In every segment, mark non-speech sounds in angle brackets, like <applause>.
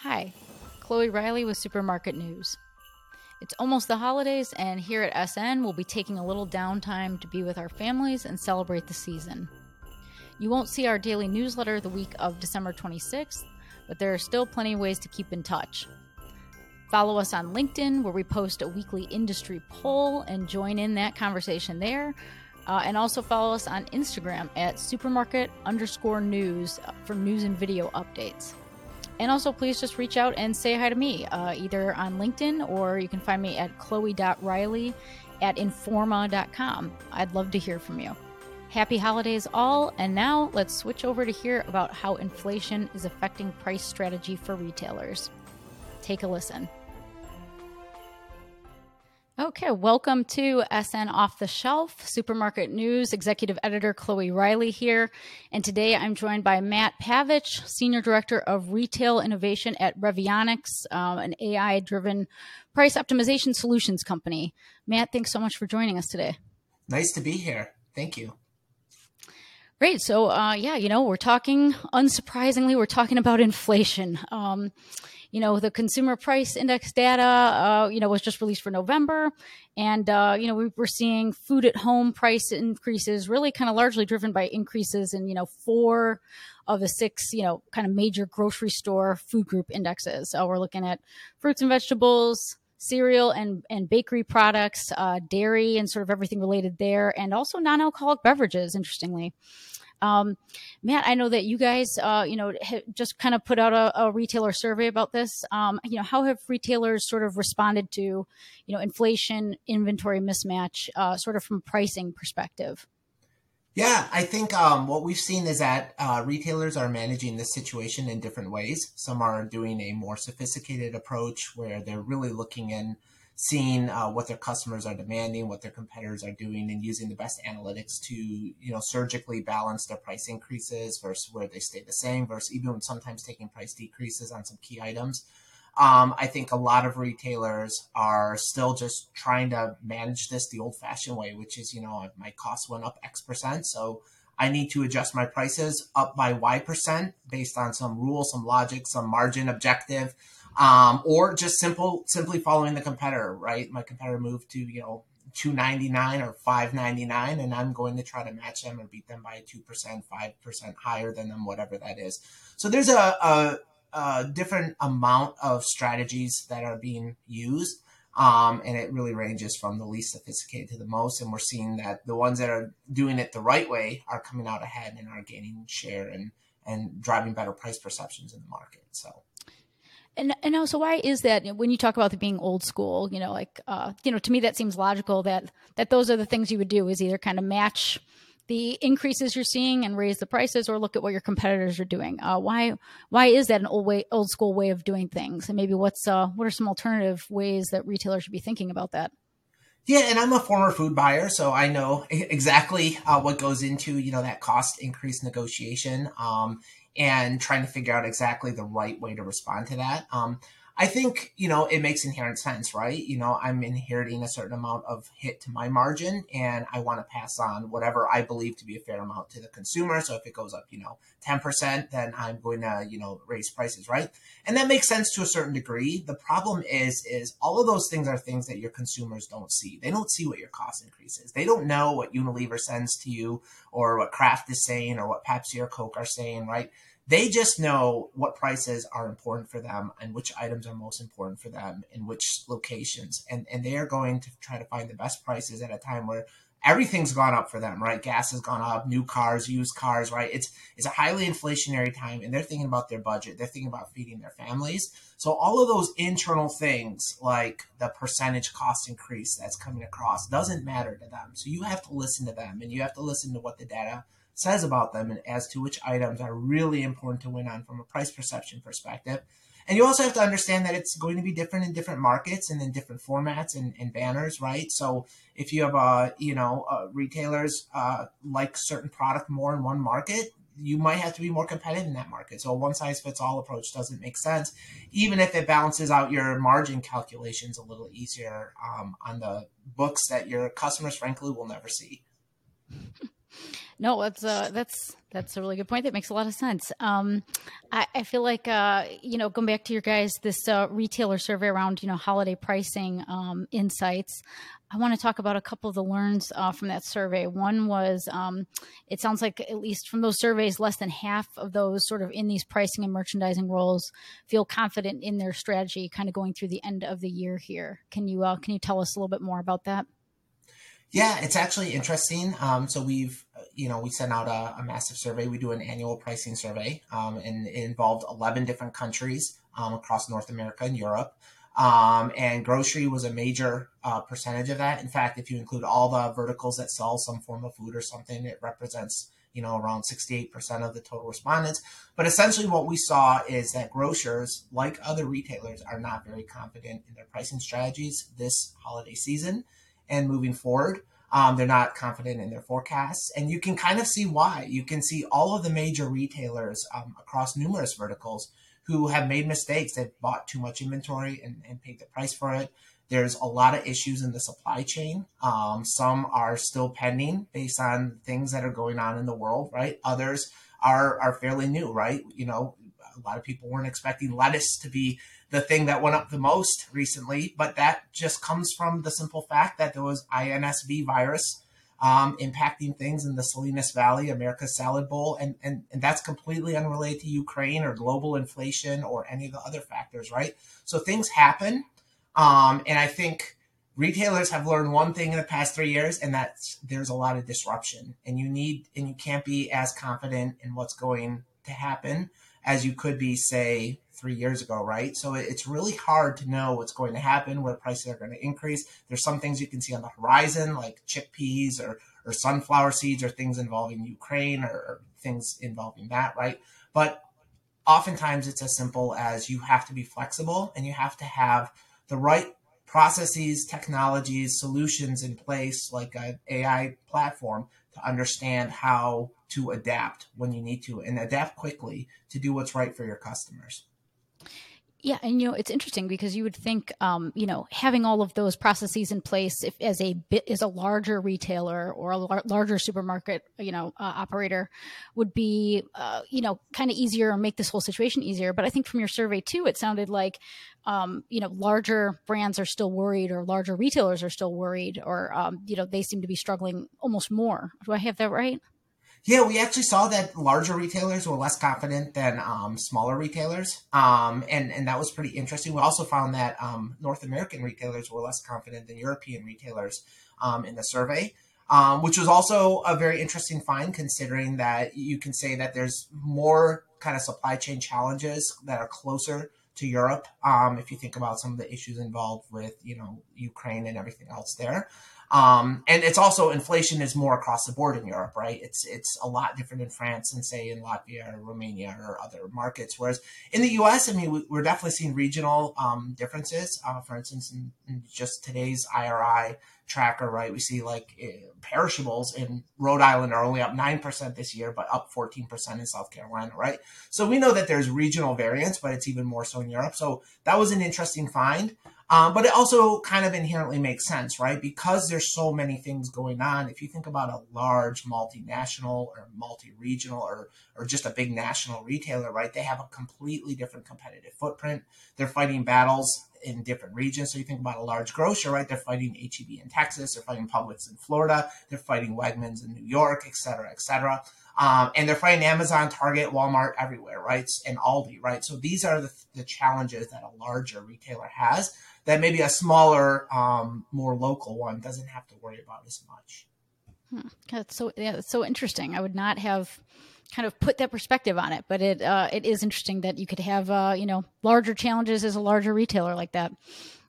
Hi, Chloe Riley with Supermarket News. It's almost the holidays, and here at SN, we'll be taking a little downtime to be with our families and celebrate the season. You won't see our daily newsletter the week of December 26th, but there are still plenty of ways to keep in touch. Follow us on LinkedIn, where we post a weekly industry poll and join in that conversation there. Uh, and also follow us on Instagram at supermarket underscore news for news and video updates. And also, please just reach out and say hi to me, uh, either on LinkedIn or you can find me at chloe.riley at informa.com. I'd love to hear from you. Happy holidays, all. And now let's switch over to hear about how inflation is affecting price strategy for retailers. Take a listen. Okay, welcome to SN Off the Shelf, Supermarket News Executive Editor Chloe Riley here. And today I'm joined by Matt Pavich, Senior Director of Retail Innovation at Revionics, um, an AI driven price optimization solutions company. Matt, thanks so much for joining us today. Nice to be here. Thank you. Great. So, uh, yeah, you know, we're talking, unsurprisingly, we're talking about inflation. Um, you know, the consumer price index data, uh, you know, was just released for November. And, uh, you know, we were seeing food at home price increases really kind of largely driven by increases in, you know, four of the six, you know, kind of major grocery store food group indexes. So we're looking at fruits and vegetables, cereal and, and bakery products, uh, dairy and sort of everything related there, and also non alcoholic beverages, interestingly. Um, Matt, I know that you guys, uh, you know, just kind of put out a, a retailer survey about this. Um, you know, how have retailers sort of responded to, you know, inflation, inventory mismatch, uh, sort of from pricing perspective? Yeah, I think um, what we've seen is that uh, retailers are managing this situation in different ways. Some are doing a more sophisticated approach where they're really looking in seeing uh, what their customers are demanding, what their competitors are doing, and using the best analytics to you know surgically balance their price increases versus where they stay the same, versus even sometimes taking price decreases on some key items. Um, I think a lot of retailers are still just trying to manage this the old-fashioned way, which is you know my costs went up X percent, so I need to adjust my prices up by Y percent based on some rule, some logic, some margin objective um, or just simple simply following the competitor. Right, my competitor moved to you know. 299 or 599 and i'm going to try to match them or beat them by 2% 5% higher than them whatever that is so there's a, a, a different amount of strategies that are being used um, and it really ranges from the least sophisticated to the most. And we're seeing that the ones that are doing it the right way are coming out ahead and are gaining share and and driving better price perceptions in the market. So. And and also why is that? When you talk about the being old school, you know, like uh, you know, to me that seems logical that that those are the things you would do is either kind of match the increases you're seeing and raise the prices or look at what your competitors are doing. Uh, why why is that an old way old school way of doing things? And maybe what's uh, what are some alternative ways that retailers should be thinking about that? Yeah, and I'm a former food buyer, so I know <laughs> exactly uh, what goes into you know that cost increase negotiation. Um, and trying to figure out exactly the right way to respond to that. Um, I think, you know, it makes inherent sense, right? You know, I'm inheriting a certain amount of hit to my margin and I want to pass on whatever I believe to be a fair amount to the consumer. So if it goes up, you know, 10%, then I'm going to, you know, raise prices, right? And that makes sense to a certain degree. The problem is, is all of those things are things that your consumers don't see. They don't see what your cost increases. They don't know what Unilever sends to you or what Kraft is saying or what Pepsi or Coke are saying, right? They just know what prices are important for them and which items are most important for them in which locations. And, and they are going to try to find the best prices at a time where everything's gone up for them, right? Gas has gone up, new cars, used cars, right? It's it's a highly inflationary time and they're thinking about their budget. They're thinking about feeding their families. So all of those internal things like the percentage cost increase that's coming across doesn't matter to them. So you have to listen to them and you have to listen to what the data says about them and as to which items are really important to win on from a price perception perspective. And you also have to understand that it's going to be different in different markets and in different formats and, and banners, right? So if you have, uh, you know, uh, retailers uh, like certain product more in one market, you might have to be more competitive in that market. So a one size fits all approach doesn't make sense, even if it balances out your margin calculations a little easier um, on the books that your customers, frankly, will never see. <laughs> No, that's uh, that's that's a really good point. That makes a lot of sense. Um, I, I feel like uh, you know, going back to your guys, this uh, retailer survey around you know holiday pricing um, insights. I want to talk about a couple of the learns uh, from that survey. One was um, it sounds like, at least from those surveys, less than half of those sort of in these pricing and merchandising roles feel confident in their strategy kind of going through the end of the year here. Can you, uh, can you tell us a little bit more about that? Yeah, it's actually interesting. Um, so we've, you know, we sent out a, a, massive survey. We do an annual pricing survey, um, and it involved 11 different countries um, across North America and Europe. Um, and grocery was a major uh, percentage of that. In fact, if you include all the verticals that sell some form of food or something, it represents you know around 68% of the total respondents. But essentially, what we saw is that grocers, like other retailers, are not very confident in their pricing strategies this holiday season and moving forward. Um, they're not confident in their forecasts, and you can kind of see why. You can see all of the major retailers um, across numerous verticals who have made mistakes. They've bought too much inventory and, and paid the price for it. There's a lot of issues in the supply chain. Um, some are still pending based on things that are going on in the world, right? Others are are fairly new, right? You know, a lot of people weren't expecting lettuce to be the thing that went up the most recently, but that just comes from the simple fact that there was INSV virus um, impacting things in the Salinas Valley, America's Salad Bowl, and, and and that's completely unrelated to Ukraine or global inflation or any of the other factors, right? So things happen, um, and I think retailers have learned one thing in the past three years, and that's there's a lot of disruption, and you need and you can't be as confident in what's going to happen as you could be, say, three years ago, right? So it's really hard to know what's going to happen, where prices are going to increase. There's some things you can see on the horizon, like chickpeas or, or sunflower seeds or things involving Ukraine or, or things involving that, right? But oftentimes it's as simple as you have to be flexible and you have to have the right processes, technologies, solutions in place, like an AI platform to understand how to adapt when you need to and adapt quickly to do what's right for your customers. Yeah, and you know it's interesting because you would think, um, you know, having all of those processes in place, if as a bit is a larger retailer or a lar- larger supermarket, you know, uh, operator, would be, uh, you know, kind of easier or make this whole situation easier. But I think from your survey too, it sounded like, um, you know, larger brands are still worried, or larger retailers are still worried, or um, you know, they seem to be struggling almost more. Do I have that right? Yeah, we actually saw that larger retailers were less confident than um, smaller retailers, um, and and that was pretty interesting. We also found that um, North American retailers were less confident than European retailers um, in the survey, um, which was also a very interesting find, considering that you can say that there's more kind of supply chain challenges that are closer to Europe. Um, if you think about some of the issues involved with you know Ukraine and everything else there. Um, and it's also inflation is more across the board in Europe, right? It's it's a lot different in France than say in Latvia or Romania or other markets. Whereas in the U.S., I mean, we, are definitely seeing regional um, differences. Uh, for instance, in, in, just today's IRI tracker, right, we see like uh, perishables in Rhode Island are only up nine percent this year, but up fourteen percent in South Carolina, right? So we know that there's regional variance, but it's even more so in Europe. So that was an interesting find. Um, but it also kind of inherently makes sense, right? Because there's so many things going on. If you think about a large multinational or multi-regional or or just a big national retailer, right? They have a completely different competitive footprint. They're fighting battles in different regions. So you think about a large grocer, right? They're fighting HEB in Texas, they're fighting Publix in Florida, they're fighting Wegmans in New York, et cetera, et cetera. Um, and they're fighting Amazon, Target, Walmart, everywhere, right? And Aldi, right? So these are the, the challenges that a larger retailer has that maybe a smaller, um, more local one doesn't have to worry about as much. Hmm. That's so yeah, that's so interesting. I would not have kind of put that perspective on it, but it uh, it is interesting that you could have uh, you know larger challenges as a larger retailer like that.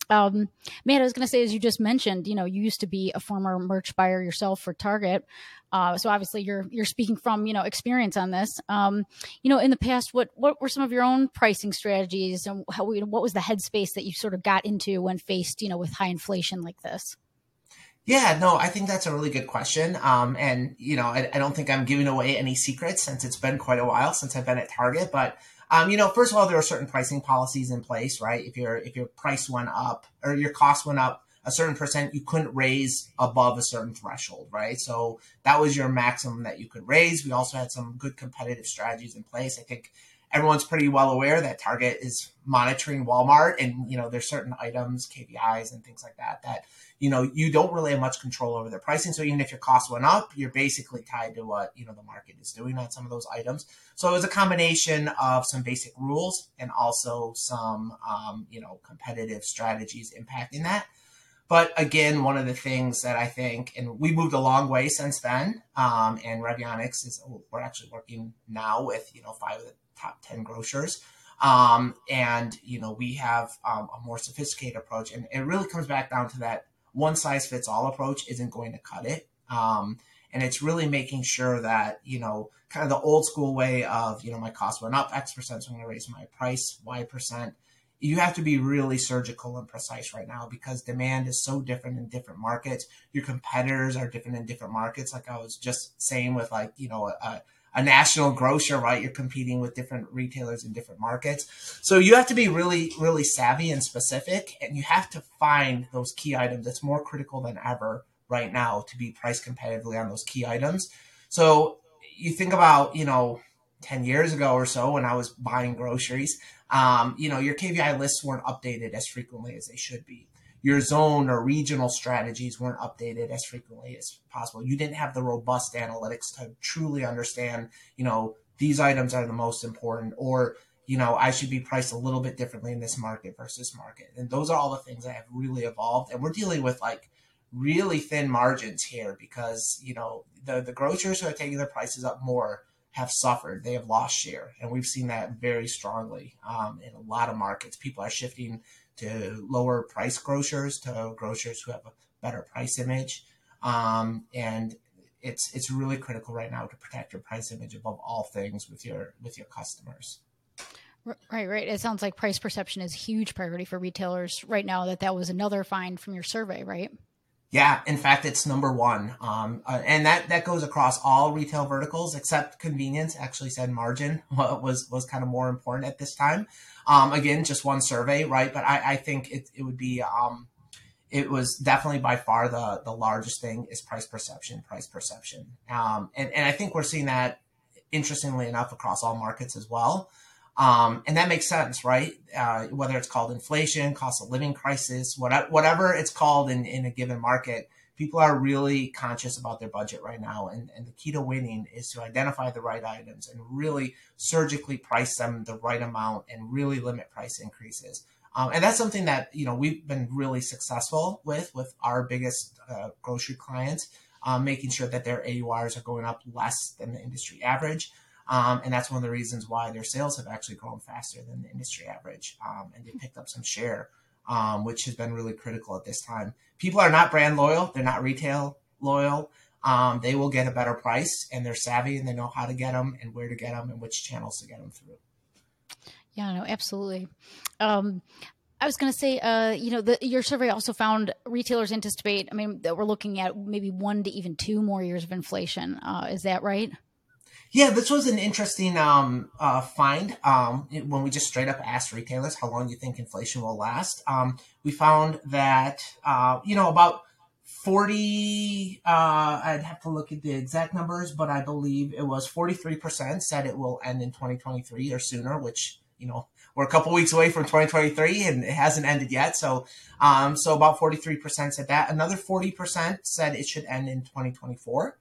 Um, Matt, I was going to say, as you just mentioned, you know, you used to be a former merch buyer yourself for Target. Uh, so obviously you're you're speaking from you know experience on this. Um, you know, in the past, what what were some of your own pricing strategies, and how what was the headspace that you sort of got into when faced you know with high inflation like this? Yeah, no, I think that's a really good question. Um, and you know, I, I, don't think I'm giving away any secrets since it's been quite a while since I've been at Target. But um, you know, first of all, there are certain pricing policies in place, right? If your if your price went up or your cost went up a certain percent, you couldn't raise above a certain threshold, right? So that was your maximum that you could raise. We also had some good competitive strategies in place. I think everyone's pretty well aware that Target is monitoring Walmart and, you know, there's certain items, KPIs and things like that, that, you know, you don't really have much control over their pricing. So even if your costs went up, you're basically tied to what, you know, the market is doing on some of those items. So it was a combination of some basic rules and also some, um, you know, competitive strategies impacting that. But again, one of the things that I think, and we moved a long way since then, um, and Revionics is, we're actually working now with, you know, five of the top 10 grocers. Um, and, you know, we have um, a more sophisticated approach. And it really comes back down to that one size fits all approach isn't going to cut it. Um, and it's really making sure that, you know, kind of the old school way of, you know, my cost went up X percent, so I'm going to raise my price Y percent. You have to be really surgical and precise right now because demand is so different in different markets. Your competitors are different in different markets. Like I was just saying with like, you know, a, a national grocer, right? You're competing with different retailers in different markets. So you have to be really, really savvy and specific, and you have to find those key items. It's more critical than ever right now to be priced competitively on those key items. So you think about, you know, 10 years ago or so when I was buying groceries, um, you know, your KVI lists weren't updated as frequently as they should be your zone or regional strategies weren't updated as frequently as possible. You didn't have the robust analytics to truly understand, you know, these items are the most important or you know, I should be priced a little bit differently in this market versus market. And those are all the things that have really evolved. And we're dealing with like really thin margins here because, you know, the, the grocers who are taking their prices up more have suffered. They have lost share. And we've seen that very strongly um, in a lot of markets. People are shifting to lower price grocers to grocers who have a better price image. Um, and it's it's really critical right now to protect your price image above all things with your with your customers. Right, right. It sounds like price perception is a huge priority for retailers right now. That that was another find from your survey, right? Yeah, in fact, it's number one, um, uh, and that that goes across all retail verticals except convenience. Actually, said margin <laughs> was was kind of more important at this time. Um, again, just one survey, right? But I, I think it, it would be um, it was definitely by far the the largest thing is price perception, price perception, um, and and I think we're seeing that interestingly enough across all markets as well. Um, and that makes sense, right? Uh, whether it's called inflation, cost of living crisis, whatever, whatever it's called in, in a given market, people are really conscious about their budget right now. And, and the key to winning is to identify the right items and really surgically price them the right amount and really limit price increases. Um, and that's something that, you know, we've been really successful with, with our biggest uh, grocery clients, um, making sure that their AURs are going up less than the industry average. Um, and that's one of the reasons why their sales have actually grown faster than the industry average. Um, and they picked up some share, um, which has been really critical at this time. People are not brand loyal, they're not retail loyal. Um, they will get a better price and they're savvy and they know how to get them and where to get them and which channels to get them through. Yeah, no, absolutely. Um, I was going to say, uh, you know, the, your survey also found retailers anticipate. I mean, that we're looking at maybe one to even two more years of inflation. Uh, is that right? Yeah, this was an interesting um, uh, find. Um, when we just straight up asked retailers how long you think inflation will last, um, we found that uh, you know about forty. Uh, I'd have to look at the exact numbers, but I believe it was forty three percent said it will end in twenty twenty three or sooner. Which you know we're a couple weeks away from twenty twenty three, and it hasn't ended yet. So, um, so about forty three percent said that. Another forty percent said it should end in twenty twenty four.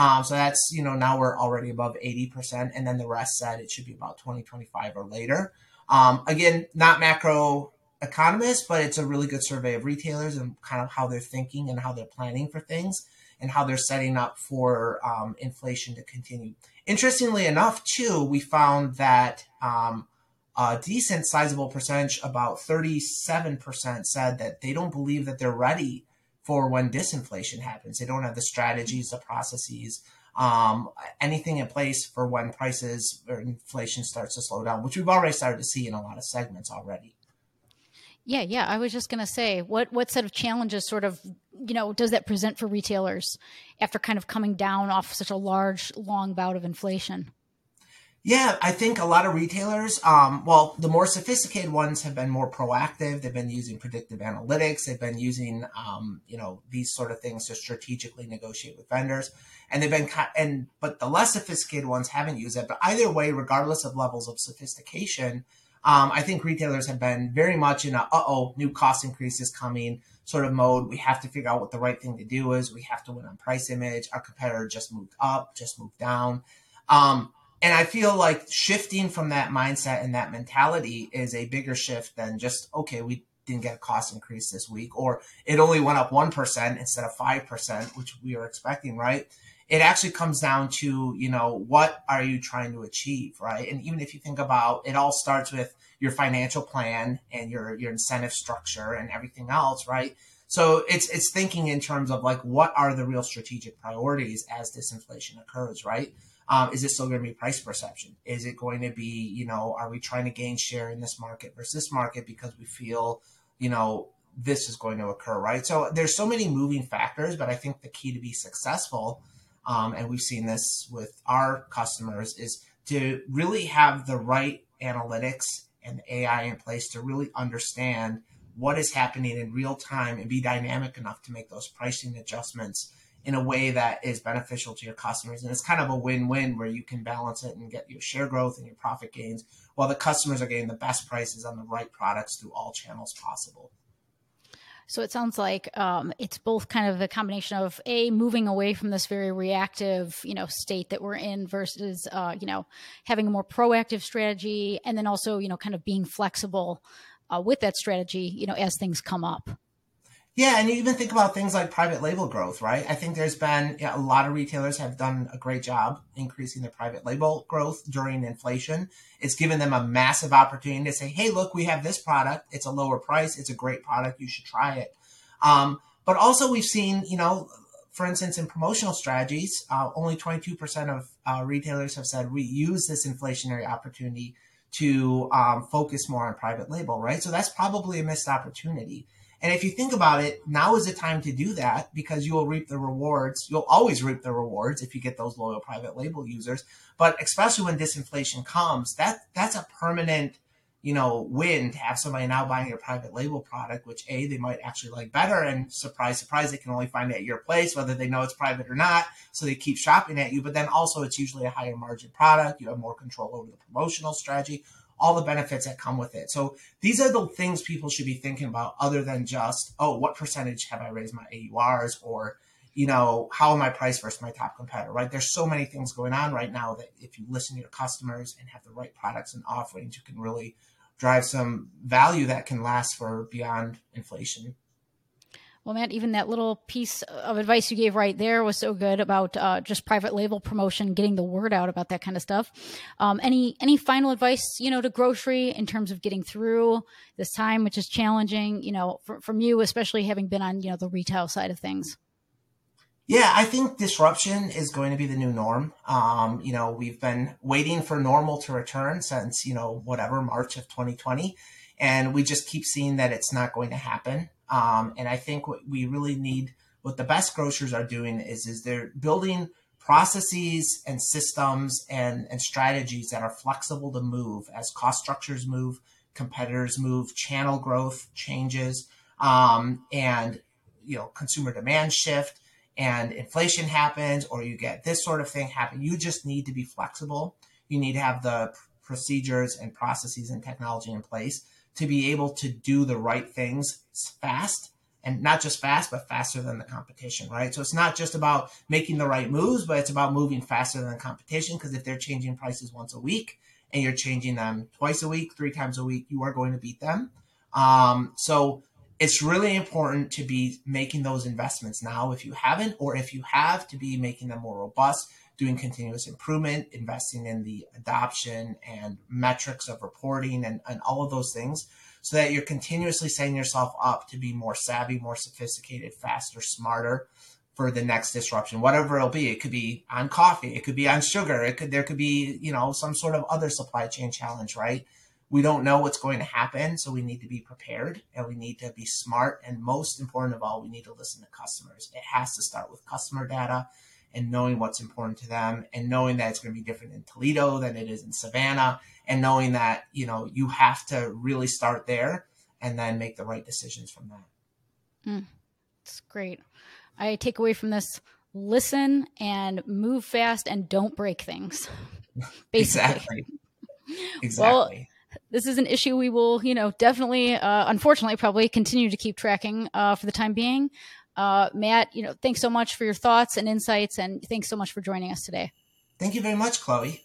Um, so that's, you know, now we're already above 80%. And then the rest said it should be about 2025 or later. Um, again, not macro economists, but it's a really good survey of retailers and kind of how they're thinking and how they're planning for things and how they're setting up for um, inflation to continue. Interestingly enough, too, we found that um, a decent sizable percentage, about 37%, said that they don't believe that they're ready for when disinflation happens. They don't have the strategies, the processes, um, anything in place for when prices or inflation starts to slow down, which we've already started to see in a lot of segments already. Yeah, yeah. I was just going to say, what what set of challenges, sort of, you know, does that present for retailers after kind of coming down off such a large, long bout of inflation? Yeah, I think a lot of retailers, um, well, the more sophisticated ones have been more proactive. They've been using predictive analytics. They've been using, um, you know, these sort of things to strategically negotiate with vendors. And they've been, and, but the less sophisticated ones haven't used it. But either way, regardless of levels of sophistication, um, I think retailers have been very much in a, uh oh, new cost increases coming sort of mode. We have to figure out what the right thing to do is. We have to win on price image. Our competitor just moved up, just moved down. Um, and I feel like shifting from that mindset and that mentality is a bigger shift than just, okay, we didn't get a cost increase this week, or it only went up 1% instead of 5%, which we were expecting, right? It actually comes down to, you know, what are you trying to achieve, right? And even if you think about it all starts with your financial plan and your your incentive structure and everything else, right? So it's it's thinking in terms of like what are the real strategic priorities as this inflation occurs, right? Um, is it still going to be price perception? Is it going to be, you know, are we trying to gain share in this market versus this market because we feel, you know, this is going to occur, right? So there's so many moving factors, but I think the key to be successful, um, and we've seen this with our customers, is to really have the right analytics and AI in place to really understand what is happening in real time and be dynamic enough to make those pricing adjustments in a way that is beneficial to your customers. And it's kind of a win-win where you can balance it and get your share growth and your profit gains while the customers are getting the best prices on the right products through all channels possible. So it sounds like um, it's both kind of a combination of a moving away from this very reactive, you know, state that we're in versus, uh, you know, having a more proactive strategy, and then also, you know, kind of being flexible uh, with that strategy, you know, as things come up. Yeah, and you even think about things like private label growth, right? I think there's been yeah, a lot of retailers have done a great job increasing their private label growth during inflation. It's given them a massive opportunity to say, "Hey, look, we have this product. It's a lower price. It's a great product. You should try it." Um, but also, we've seen, you know, for instance, in promotional strategies, uh, only 22% of uh, retailers have said we use this inflationary opportunity to um, focus more on private label, right? So that's probably a missed opportunity. And if you think about it, now is the time to do that because you will reap the rewards. You'll always reap the rewards if you get those loyal private label users. But especially when disinflation comes, that that's a permanent, you know, win to have somebody now buying your private label product, which A, they might actually like better. And surprise, surprise, they can only find it at your place, whether they know it's private or not. So they keep shopping at you. But then also it's usually a higher margin product. You have more control over the promotional strategy all the benefits that come with it. So these are the things people should be thinking about other than just, oh, what percentage have I raised my AURs or, you know, how am I priced versus my top competitor, right? There's so many things going on right now that if you listen to your customers and have the right products and offerings, you can really drive some value that can last for beyond inflation. Well, Matt, even that little piece of advice you gave right there was so good about uh, just private label promotion, getting the word out about that kind of stuff. Um, any any final advice, you know, to grocery in terms of getting through this time, which is challenging, you know, from you, especially having been on you know the retail side of things. Yeah, I think disruption is going to be the new norm. Um, you know, we've been waiting for normal to return since you know whatever March of 2020, and we just keep seeing that it's not going to happen. Um, and I think what we really need, what the best grocers are doing is, is they're building processes and systems and, and strategies that are flexible to move as cost structures move, competitors move, channel growth changes, um, and you know consumer demand shift and inflation happens or you get this sort of thing happen. You just need to be flexible. You need to have the procedures and processes and technology in place to be able to do the right things fast and not just fast, but faster than the competition, right? So it's not just about making the right moves, but it's about moving faster than the competition. Because if they're changing prices once a week and you're changing them twice a week, three times a week, you are going to beat them. Um, so it's really important to be making those investments now if you haven't, or if you have, to be making them more robust doing continuous improvement, investing in the adoption and metrics of reporting and, and all of those things so that you're continuously setting yourself up to be more savvy, more sophisticated, faster, smarter for the next disruption, whatever it'll be. It could be on coffee, it could be on sugar, it could there could be, you know, some sort of other supply chain challenge, right? We don't know what's going to happen, so we need to be prepared and we need to be smart. And most important of all, we need to listen to customers. It has to start with customer data and knowing what's important to them and knowing that it's going to be different in Toledo than it is in Savannah and knowing that, you know, you have to really start there and then make the right decisions from that. Mm, it's great. I take away from this listen and move fast and don't break things. <laughs> Basically. exactly. <laughs> Exactly. Well, this is an issue we will, you know, definitely, uh, unfortunately, probably continue to keep tracking uh, for the time being. Uh, Matt, you know, thanks so much for your thoughts and insights, and thanks so much for joining us today. Thank you very much, Chloe.